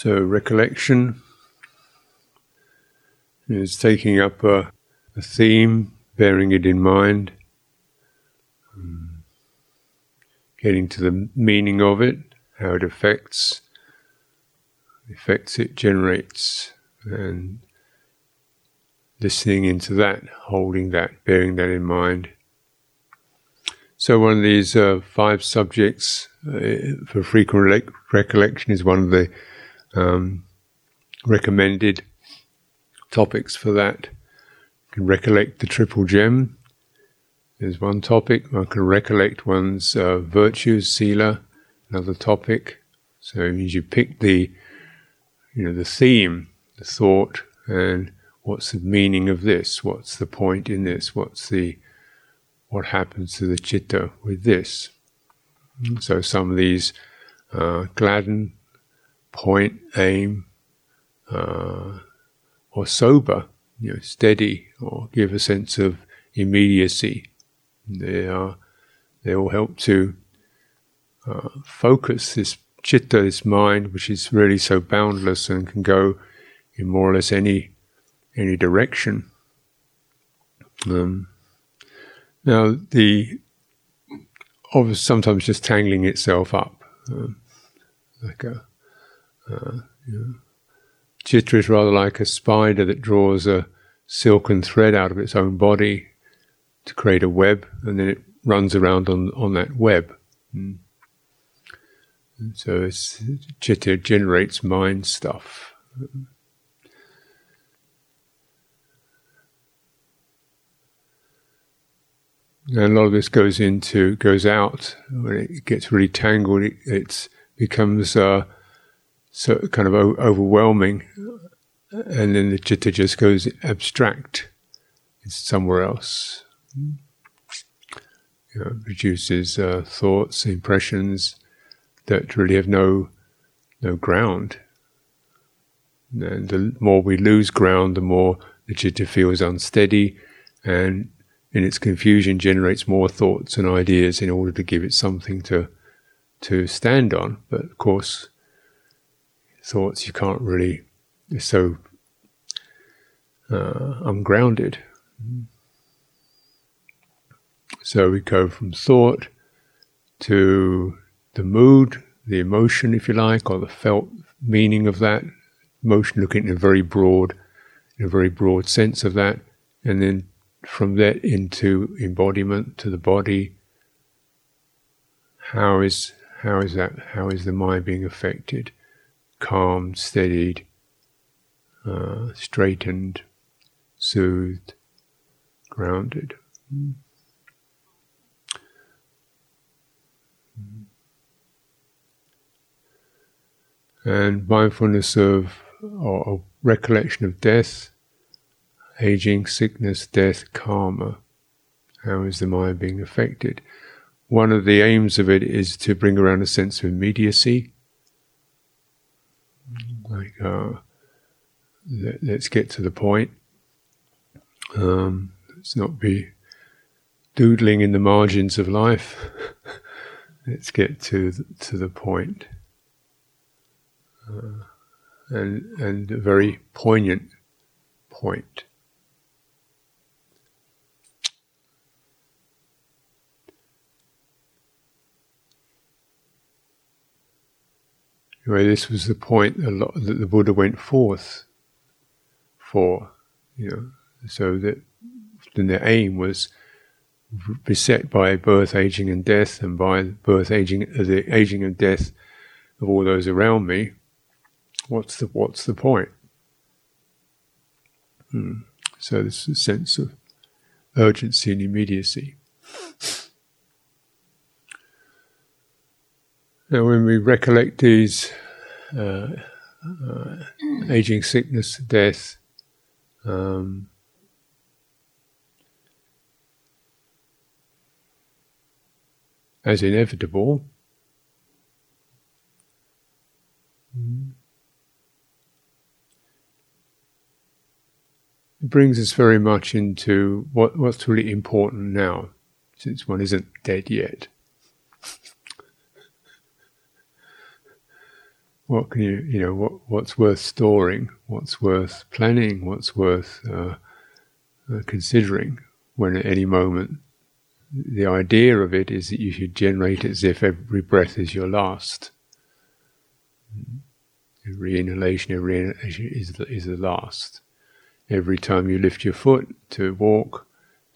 So, recollection is taking up a, a theme, bearing it in mind, um, getting to the meaning of it, how it affects, effects it generates, and listening into that, holding that, bearing that in mind. So, one of these uh, five subjects uh, for frequent recollection is one of the um, recommended topics for that. You can recollect the triple gem. There's one topic. One can recollect one's uh, virtues, sila, another topic. So it means you pick the, you know, the theme, the thought, and what's the meaning of this? What's the point in this? What's the, what happens to the chitta with this? So some of these uh, gladden, point, aim, uh, or sober, you know, steady, or give a sense of immediacy. They are they all help to uh, focus this chitta, this mind, which is really so boundless and can go in more or less any any direction. Um, now the obviously sometimes just tangling itself up, um, like a uh, you know, Chitta is rather like a spider that draws a silken thread out of its own body to create a web, and then it runs around on, on that web. Mm. so it's, Chitta generates mind stuff. And a lot of this goes into, goes out, when it gets really tangled, it it's, becomes uh, so kind of o- overwhelming, and then the chitta just goes abstract. It's somewhere else. You know, produces uh, thoughts, impressions that really have no no ground. And the more we lose ground, the more the chitta feels unsteady, and in its confusion generates more thoughts and ideas in order to give it something to to stand on. But of course, thoughts you can't really, they're so uh, ungrounded. So we go from thought to the mood, the emotion, if you like, or the felt meaning of that emotion, looking in a very broad, in a very broad sense of that, and then from that into embodiment to the body. How is how is that? How is the mind being affected? Calmed, steadied, uh, straightened, soothed, grounded. And mindfulness of or, or recollection of death, aging, sickness, death, karma. How is the mind being affected? One of the aims of it is to bring around a sense of immediacy, like, uh, let, us get to the point. Um, let's not be doodling in the margins of life. let's get to the, to the point. Uh, and and a very poignant point. Anyway, this was the point lot, that the Buddha went forth for, you know, so that then the aim was beset by birth, aging, and death, and by birth, aging, uh, the aging and death of all those around me. What's the what's the point? Hmm. So this sense of urgency and immediacy. Now, when we recollect these uh, uh, aging, sickness, death, um, as inevitable, it brings us very much into what, what's really important now, since one isn't dead yet. What can you, you know, what, what's worth storing, what's worth planning, what's worth uh, uh, considering when at any moment the idea of it is that you should generate as if every breath is your last. Every inhalation, every inhalation is the, is the last. Every time you lift your foot to walk,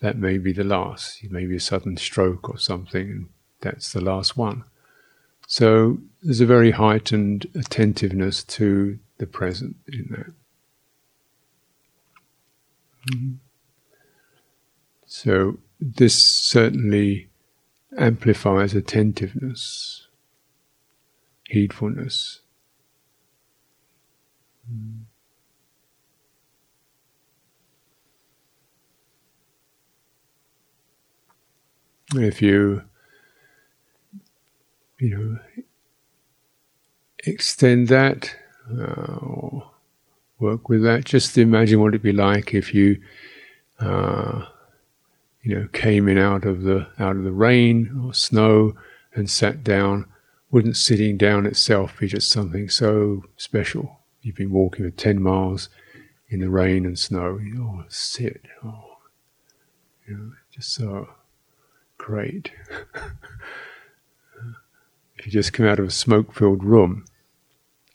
that may be the last. It may be a sudden stroke or something, and that's the last one. So there's a very heightened attentiveness to the present in that. Mm-hmm. So this certainly amplifies attentiveness, heedfulness. Mm. If you, you know, extend that uh, or work with that, just imagine what it'd be like if you, uh, you know, came in out of the out of the rain or snow and sat down. Wouldn't sitting down itself be just something so special? You've been walking for ten miles in the rain and snow. You know, sit. Oh, you know, just so great. you just come out of a smoke filled room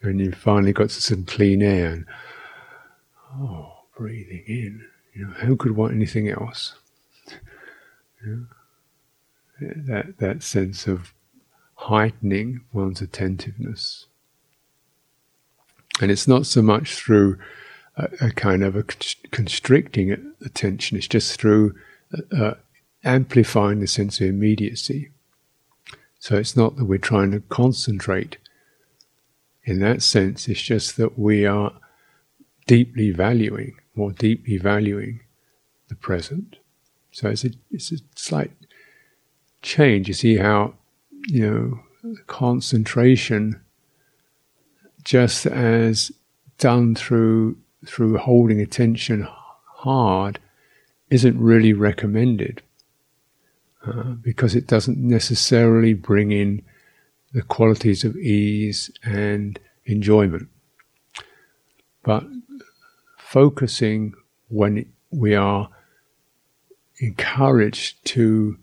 and you've finally got some clean air and, oh, breathing in, you know, who could want anything else? That, that sense of heightening one's attentiveness. And it's not so much through a, a kind of a constricting attention, it's just through uh, amplifying the sense of immediacy. So it's not that we're trying to concentrate in that sense, it's just that we are deeply valuing, more deeply valuing the present. So it's a, it's a slight change. You see how, you know, concentration, just as done through through holding attention hard, isn't really recommended uh, because it doesn't necessarily bring in the qualities of ease and enjoyment. But focusing when we are encouraged to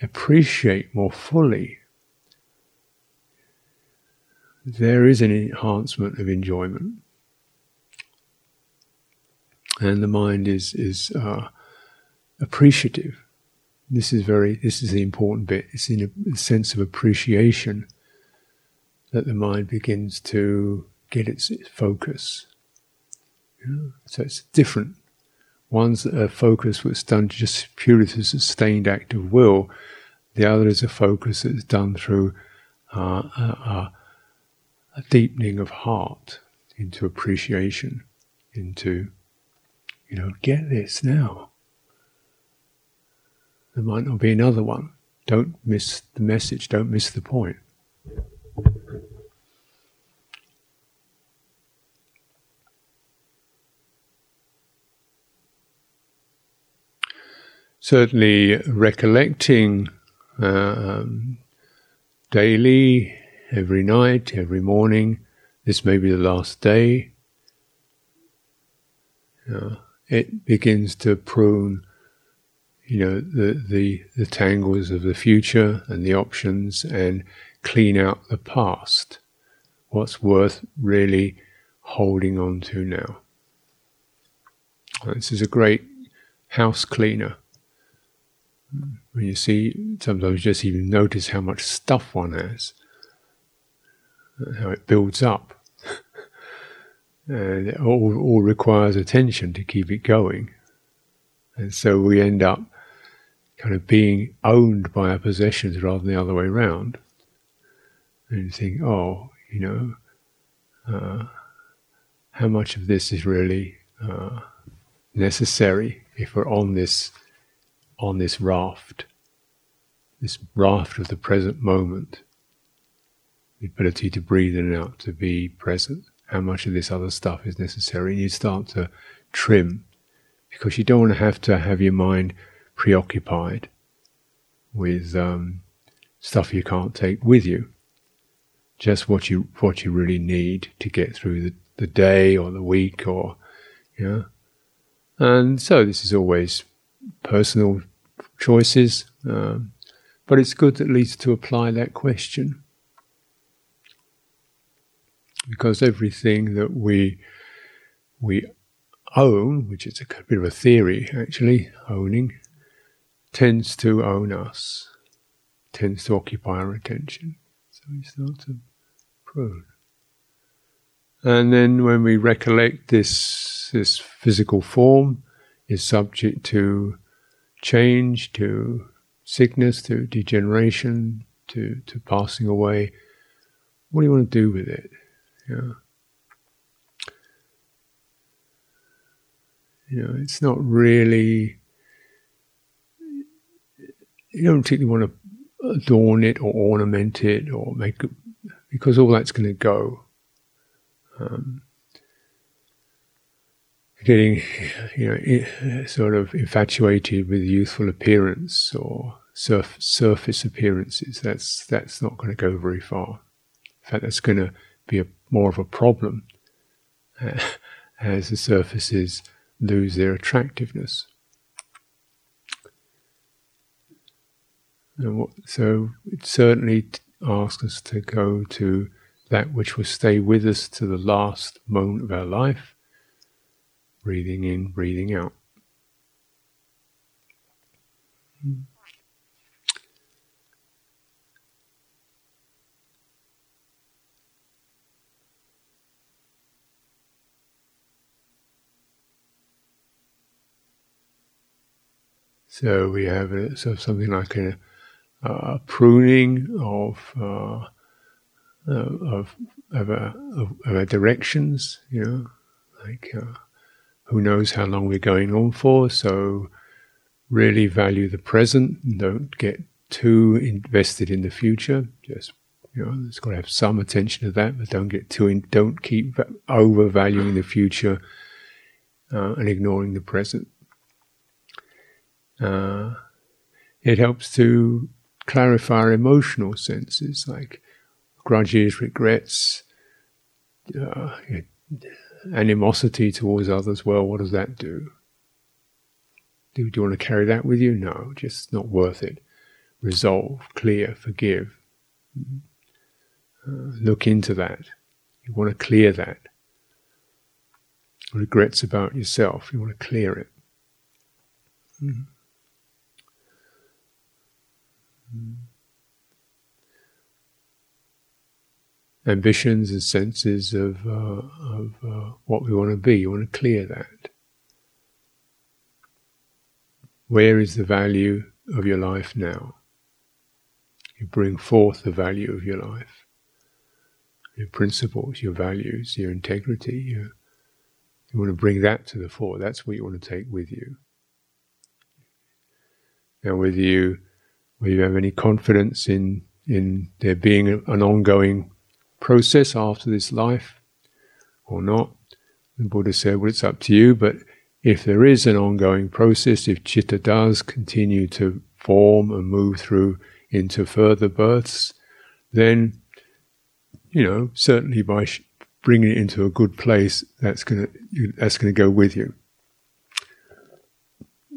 appreciate more fully, there is an enhancement of enjoyment. And the mind is, is uh, appreciative this is very, this is the important bit. It's in a sense of appreciation that the mind begins to get its, focus. Yeah. So it's different. One's a focus that's done just purely through sustained act of will. The other is a focus that's done through uh, a, a deepening of heart into appreciation, into, you know, get this now. There might not be another one. Don't miss the message, don't miss the point. Certainly, recollecting um, daily, every night, every morning, this may be the last day. Uh, it begins to prune you know the the the tangles of the future and the options and clean out the past. What's worth really holding on to now. This is a great house cleaner. When you see sometimes just even notice how much stuff one has. How it builds up. And it all, all requires attention to keep it going. And so we end up kind of being owned by our possessions rather than the other way around. And you think, oh, you know, uh, how much of this is really uh, necessary if we're on this on this raft, this raft of the present moment, the ability to breathe in and out, to be present. How much of this other stuff is necessary? And you start to trim because you don't want to have to have your mind preoccupied with um, stuff you can't take with you. just what you what you really need to get through the, the day or the week or you know. And so this is always personal choices, um, but it's good at least to apply that question because everything that we we own, which is a bit of a theory actually, owning, tends to own us, tends to occupy our attention. So we start to prune. And then when we recollect this this physical form is subject to change, to sickness, to degeneration, to, to passing away, what do you want to do with it? Yeah. You know, it's not really. You don't particularly want to adorn it or ornament it or make it, because all that's going to go. Um, getting, you know, sort of infatuated with youthful appearance or surf, surface appearances. That's that's not going to go very far. In fact, that's going to be a, more of a problem uh, as the surfaces lose their attractiveness. So it certainly asks us to go to that which will stay with us to the last moment of our life, breathing in, breathing out. So we have a, so something like a, a pruning of, uh, of of, our, of, our directions, you know, like uh, who knows how long we're going on for. So really value the present don't get too invested in the future. Just you know, it's got to have some attention to that, but don't get too in, don't keep overvaluing the future uh, and ignoring the present. Uh, it helps to clarify our emotional senses, like grudges, regrets, uh, animosity towards others. Well, what does that do? do? Do you want to carry that with you? No, just not worth it. Resolve, clear, forgive. Uh, look into that. You want to clear that. Regrets about yourself, you want to clear it. Mm-hmm. Ambitions and senses of, uh, of uh, what we want to be, you want to clear that. Where is the value of your life now? You bring forth the value of your life, your principles, your values, your integrity. Your, you want to bring that to the fore. That's what you want to take with you. Now, whether you whether you have any confidence in in there being an ongoing process after this life or not, the Buddha said, "Well, it's up to you." But if there is an ongoing process, if chitta does continue to form and move through into further births, then, you know, certainly by sh- bringing it into a good place, that's going to that's going to go with you.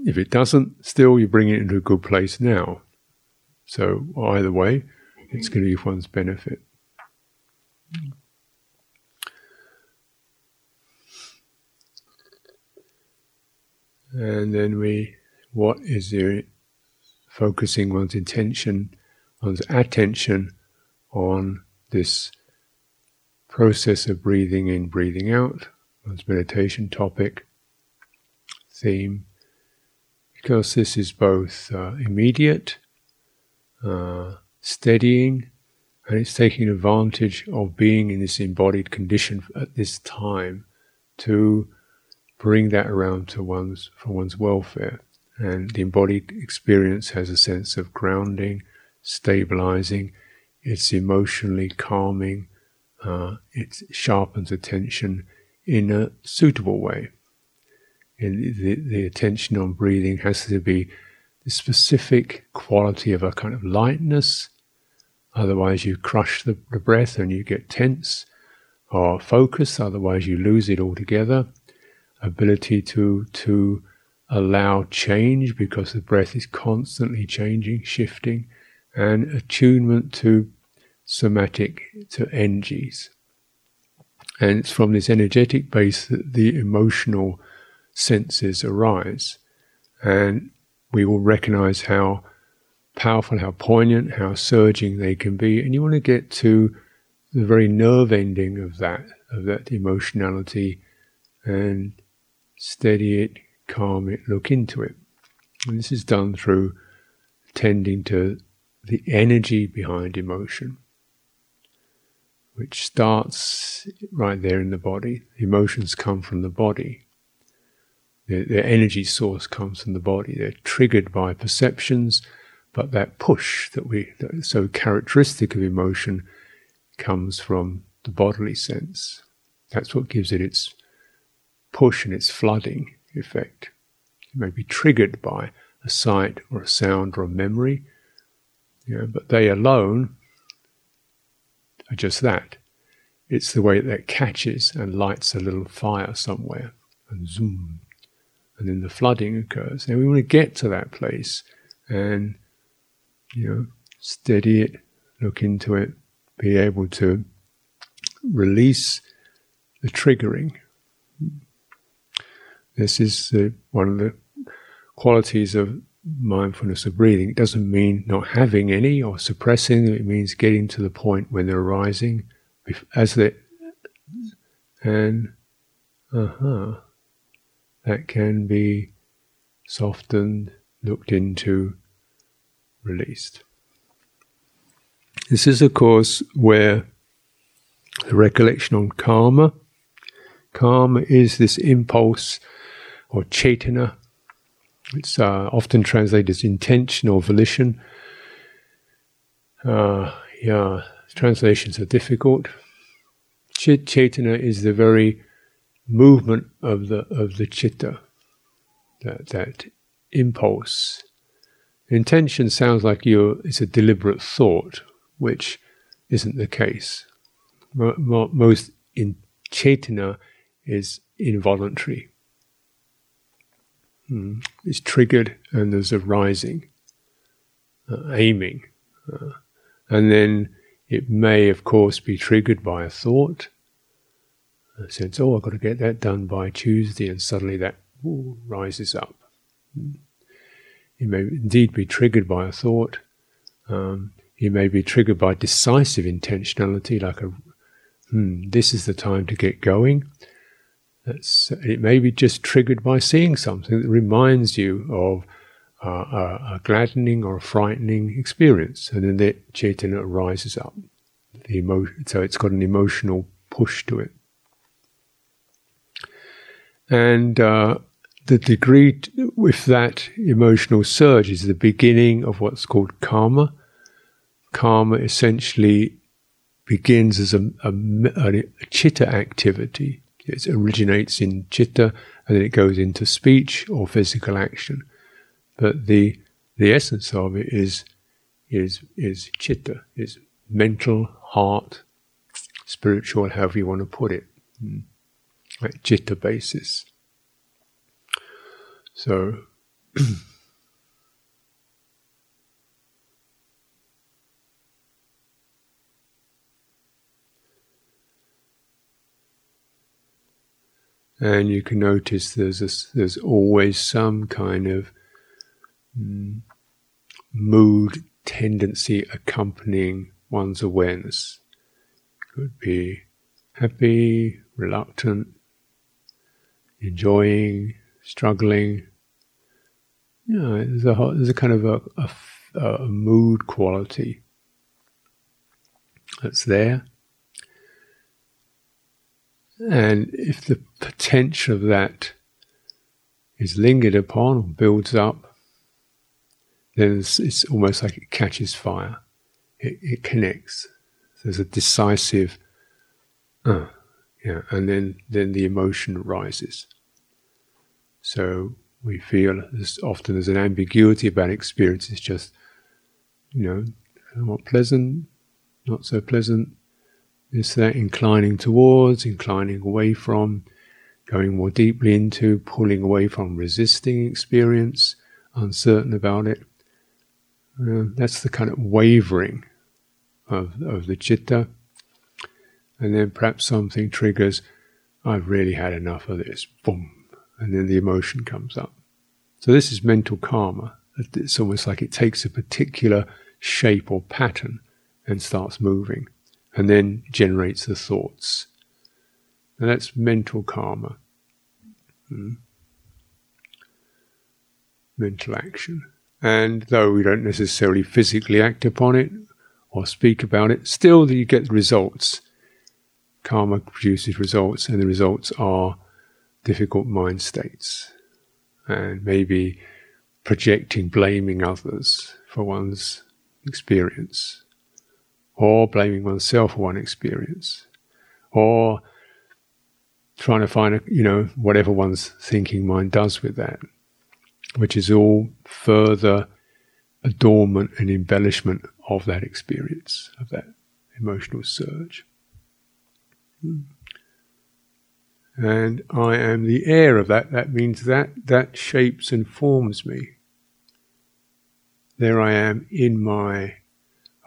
If it doesn't, still you bring it into a good place now. So either way, it's going to be for one's benefit. And then we, what is the focusing one's intention, one's attention on this process of breathing in, breathing out, one's meditation topic, theme, because this is both uh, immediate, uh, steadying, and it's taking advantage of being in this embodied condition at this time to bring that around to one's for one's welfare. And the embodied experience has a sense of grounding, stabilizing. It's emotionally calming. Uh, it sharpens attention in a suitable way. And the, the attention on breathing has to be specific quality of a kind of lightness, otherwise you crush the, the breath and you get tense, or focus, otherwise you lose it altogether. Ability to to allow change because the breath is constantly changing, shifting, and attunement to somatic to energies. And it's from this energetic base that the emotional senses arise. And we will recognize how powerful, how poignant, how surging they can be. And you want to get to the very nerve ending of that, of that emotionality, and steady it, calm it, look into it. And this is done through tending to the energy behind emotion, which starts right there in the body. Emotions come from the body. The, the energy source comes from the body. They're triggered by perceptions, but that push that we that is so characteristic of emotion comes from the bodily sense. That's what gives it its push and its flooding effect. It may be triggered by a sight or a sound or a memory, know, but they alone are just that. It's the way that catches and lights a little fire somewhere, and zoom, and then the flooding occurs. Now we want to get to that place and, you know, steady it, look into it, be able to release the triggering. This is one of the qualities of mindfulness of breathing. It doesn't mean not having any or suppressing them. It means getting to the point when they're arising as they and uh-huh that can be softened, looked into, released. This is, of course, where the recollection on karma. Karma is this impulse or cetana it's uh, often translated as intention or volition. Uh, yeah, translations are difficult. Cetana is the very movement of the of the chitta, that that impulse. Intention sounds like you it's a deliberate thought, which isn't the case. Most in cetana is involuntary mm, is triggered and there's a rising, uh, aiming. Uh, and then it may, of course, be triggered by a thought, sense, oh, I've got to get that done by Tuesday, and suddenly that ooh, rises up. It may indeed be triggered by a thought. Um, it may be triggered by decisive intentionality, like a, hmm, this is the time to get going. That's, it may be just triggered by seeing something that reminds you of uh, a, a, gladdening or a frightening experience, and then the cetana rises up. The emotion, so it's got an emotional push to it, and uh, the degree with that emotional surge is the beginning of what's called karma. Karma essentially begins as a, a, a chitta activity it originates in chitta and then it goes into speech or physical action. But the the essence of it is is is chitta, is mental, heart, spiritual, however you want to put it, mm. Like chitta basis. So and you can notice there's a, there's always some kind of mm, mood tendency accompanying one's awareness. Could be happy, reluctant, enjoying, struggling. You know, there's a there's a kind of a, a, a mood quality that's there. And if the potential of that is lingered upon or builds up, then it's, it's almost like it catches fire. It, it connects. There's a decisive, uh, yeah, and then, then the emotion rises. So we feel there's often there's an ambiguity about experience. It's just, you know, somewhat pleasant, not so pleasant. It's that inclining towards, inclining away from, going more deeply into, pulling away from, resisting experience, uncertain about it. Uh, that's the kind of wavering of, of the chitta. And then perhaps something triggers, I've really had enough of this. Boom. And then the emotion comes up. So this is mental karma. It's almost like it takes a particular shape or pattern and starts moving and then generates the thoughts. And that's mental karma. Hmm. Mental action. And though we don't necessarily physically act upon it or speak about it, still you get results. Karma produces results, and the results are difficult mind states. And maybe projecting, blaming others for one's experience, or blaming oneself for one experience, or trying to find, a, you know, whatever one's thinking mind does with that which is all further adornment and embellishment of that experience, of that emotional surge. Hmm. And I am the heir of that. That means that that shapes and forms me. There I am in my,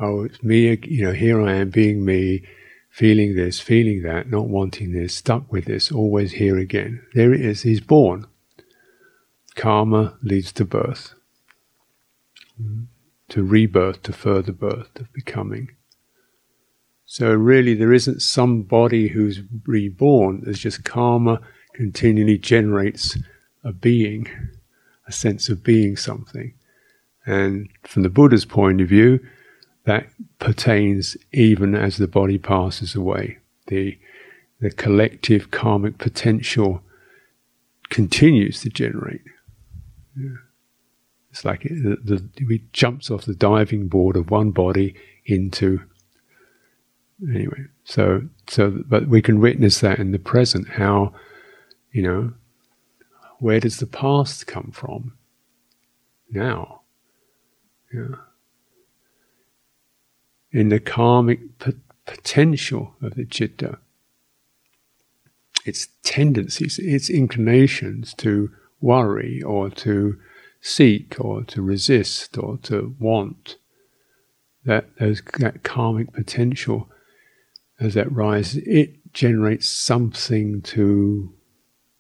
oh, it's me, you know, here I am being me, feeling this, feeling that, not wanting this, stuck with this, always here again. There it is, he's born karma leads to birth, to rebirth, to further birth, of becoming. So really, there isn't somebody who's reborn. There's just karma continually generates a being, a sense of being something. And from the Buddha's point of view, that pertains even as the body passes away. The, the collective karmic potential continues to generate. Yeah. It's like it, the, the, jumps off the diving board of one body into. Anyway, so so, but we can witness that in the present. How, you know, where does the past come from? Now, yeah. In the karmic p- potential of the chitta, its tendencies, its inclinations to worry or to seek or to resist or to want. That those that karmic potential as that rises, it generates something to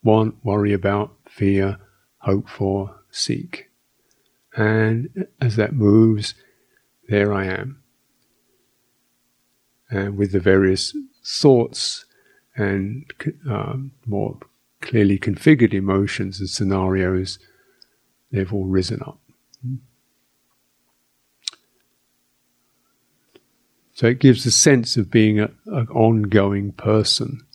want, worry about, fear, hope for, seek. And as that moves, there I am. And with the various thoughts and um, more clearly configured emotions and scenarios, they've all risen up. So it gives a sense of being an ongoing person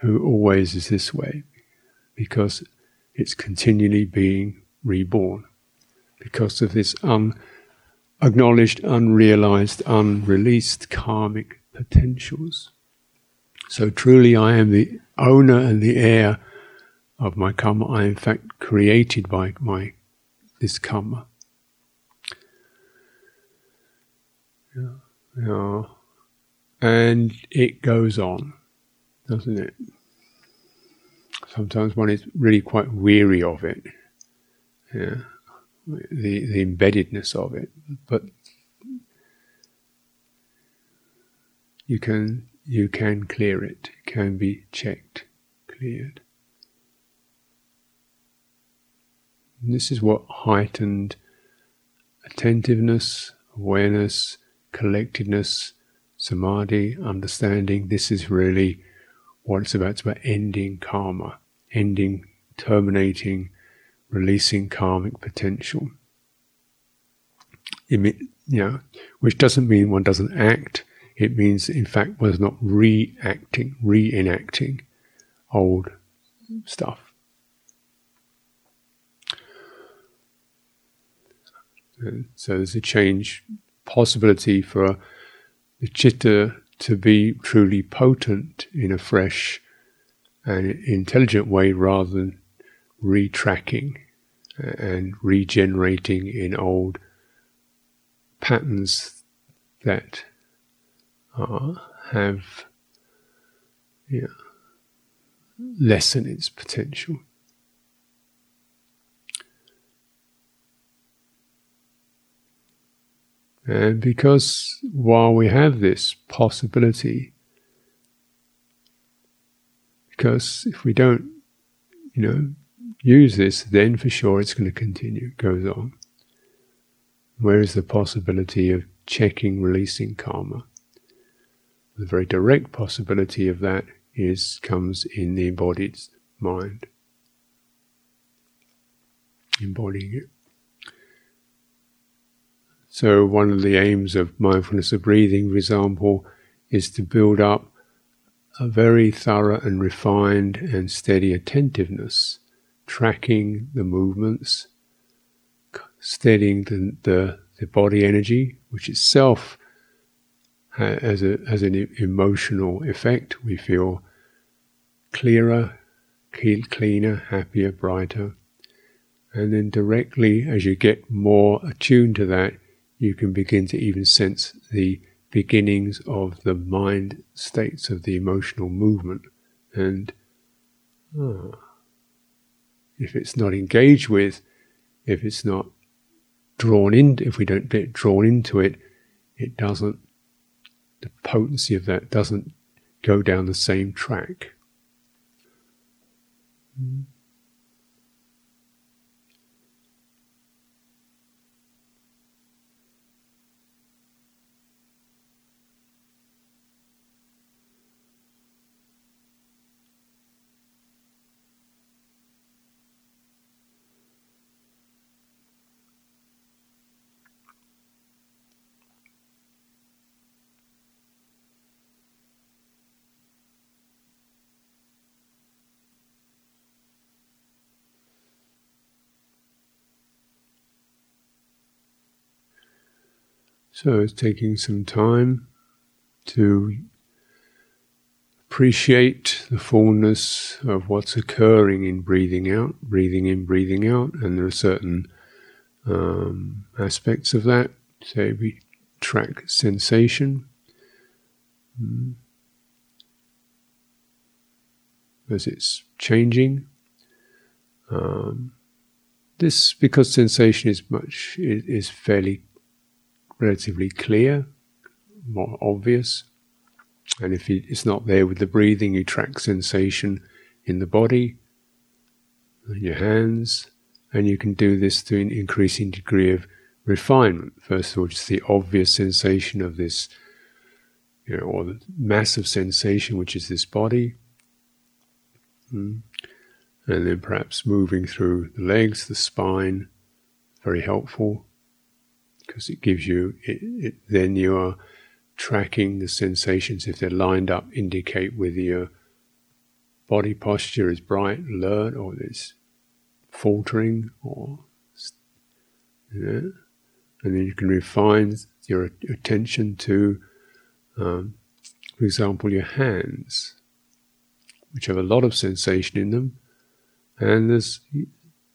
who always is this way because it's continually being reborn because of this unacknowledged, unrealized, unreleased karmic potentials. So truly, I am the owner and the heir of my karma. I in fact created by my this karma. Yeah. And it goes on, doesn't it? Sometimes one is really quite weary of it. Yeah. The the embeddedness of it. But you can you can clear it, it can be checked, cleared. And this is what heightened attentiveness, awareness, collectedness, samadhi, understanding, this is really what it's about. It's about ending karma, ending, terminating, releasing karmic potential. you know, which doesn't mean one doesn't act it means, in fact, one's not reacting, reenacting old stuff. So there's a change possibility for the chitta to be truly potent in a fresh and intelligent way rather than retracking and regenerating in old patterns that have yeah, lessen its potential. And because while we have this possibility, because if we don't, you know, use this, then for sure it's going to continue, it goes on. Where is the possibility of checking, releasing karma? The very direct possibility of that is comes in the embodied mind. Embodying it. So, one of the aims of mindfulness of breathing, for example, is to build up a very thorough and refined and steady attentiveness, tracking the movements, steadying the, the, the body energy, which itself has, a, has an emotional effect. We feel clearer, cleaner, happier, brighter. And then directly, as you get more attuned to that, you can begin to even sense the beginnings of the mind states of the emotional movement. And oh, if it's not engaged with, if it's not drawn in, if we don't get drawn into it, it doesn't, the potency of that doesn't go down the same track. Mm. So it's taking some time to appreciate the fullness of what's occurring in breathing out, breathing in, breathing out, and there are certain um, aspects of that. Say we track sensation. Mm. As it's changing, um, this because sensation is much is, is fairly relatively clear, more obvious. And if it's not there with the breathing, you track sensation in the body, in your hands, and you can do this to an increasing degree of refinement. First of all, just the obvious sensation of this, you know, or the massive sensation, which is this body. Mm. And then perhaps moving through the legs, the spine, very helpful because it gives you it, it, then you are tracking the sensations. If they're lined up indicate whether your body posture is bright alert or it's faltering or and then you can refine your attention to um, for example your hands which have a lot of sensation in them. And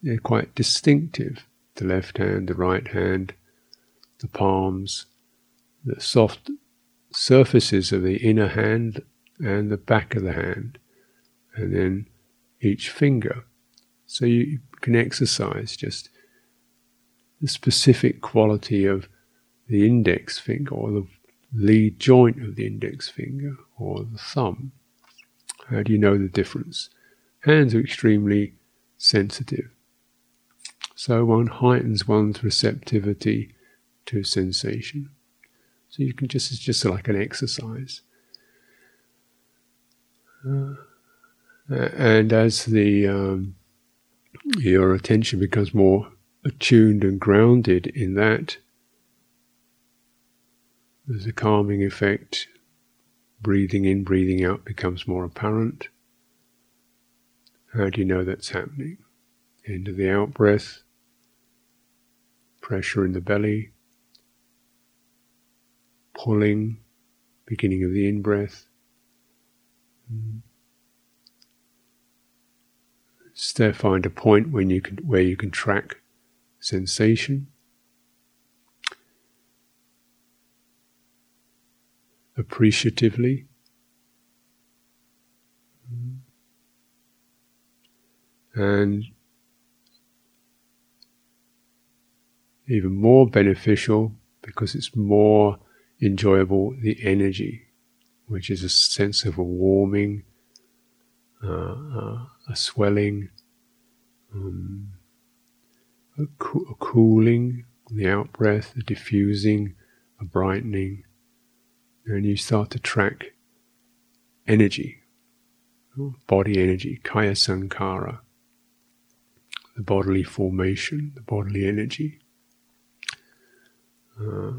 they're quite distinctive. The left hand the right hand the palms, the soft surfaces of the inner hand and the back of the hand, and then each finger. So you can exercise just the specific quality of the index finger or the lead joint of the index finger or the thumb. How do you know the difference? Hands are extremely sensitive. So one heightens one's receptivity to sensation. So you can just, it's just like an exercise. Uh, and as the um, your attention becomes more attuned and grounded in that, there's a calming effect. Breathing in, breathing out becomes more apparent. How do you know that's happening? End of the out breath, pressure in the belly, pulling, beginning of the in breath. Still find a point when you can, where you can track sensation. appreciatively. And even more beneficial because it's more enjoyable the energy, which is a sense of a warming, uh, uh, a swelling, um, a, co- a cooling, the out breath, a diffusing, a brightening, and you start to track energy, body energy, kaya sankhara, the bodily formation, the bodily energy. Uh,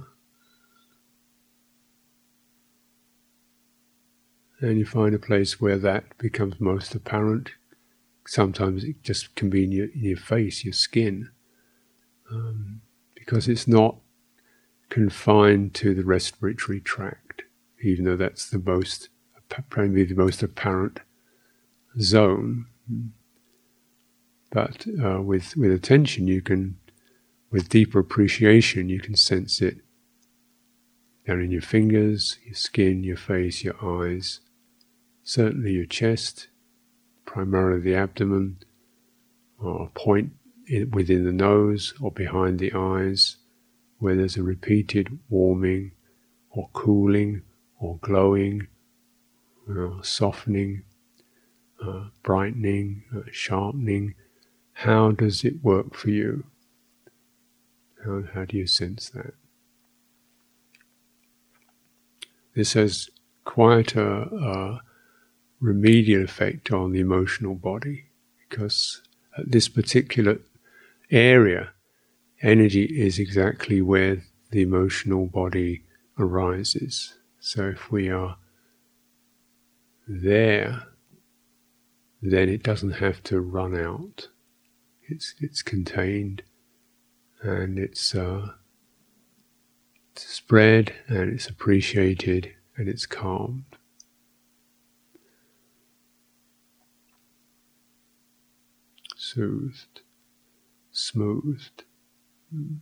and you find a place where that becomes most apparent. Sometimes it just can be in your, in your face, your skin, um, because it's not confined to the respiratory tract, even though that's the most, probably the most apparent zone. But uh, with with attention, you can, with deeper appreciation, you can sense it down in your fingers, your skin, your face, your eyes, certainly your chest, primarily the abdomen, or a point within the nose or behind the eyes, where there's a repeated warming or cooling or glowing, uh, softening, uh, brightening, uh, sharpening. How does it work for you? How, how do you sense that? This has quite a, a remedial effect on the emotional body because at this particular area, energy is exactly where the emotional body arises. So if we are there, then it doesn't have to run out. It's it's contained, and it's uh, spread, and it's appreciated, and it's calmed. Soothed, smoothed. Mm.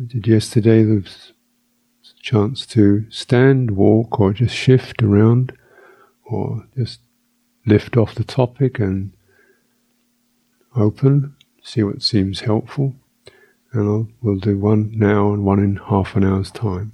We did yesterday, a chance to stand, walk, or just shift around, or just lift off the topic and open, see what seems helpful. And I'll, we'll do one now and one in half an hour's time.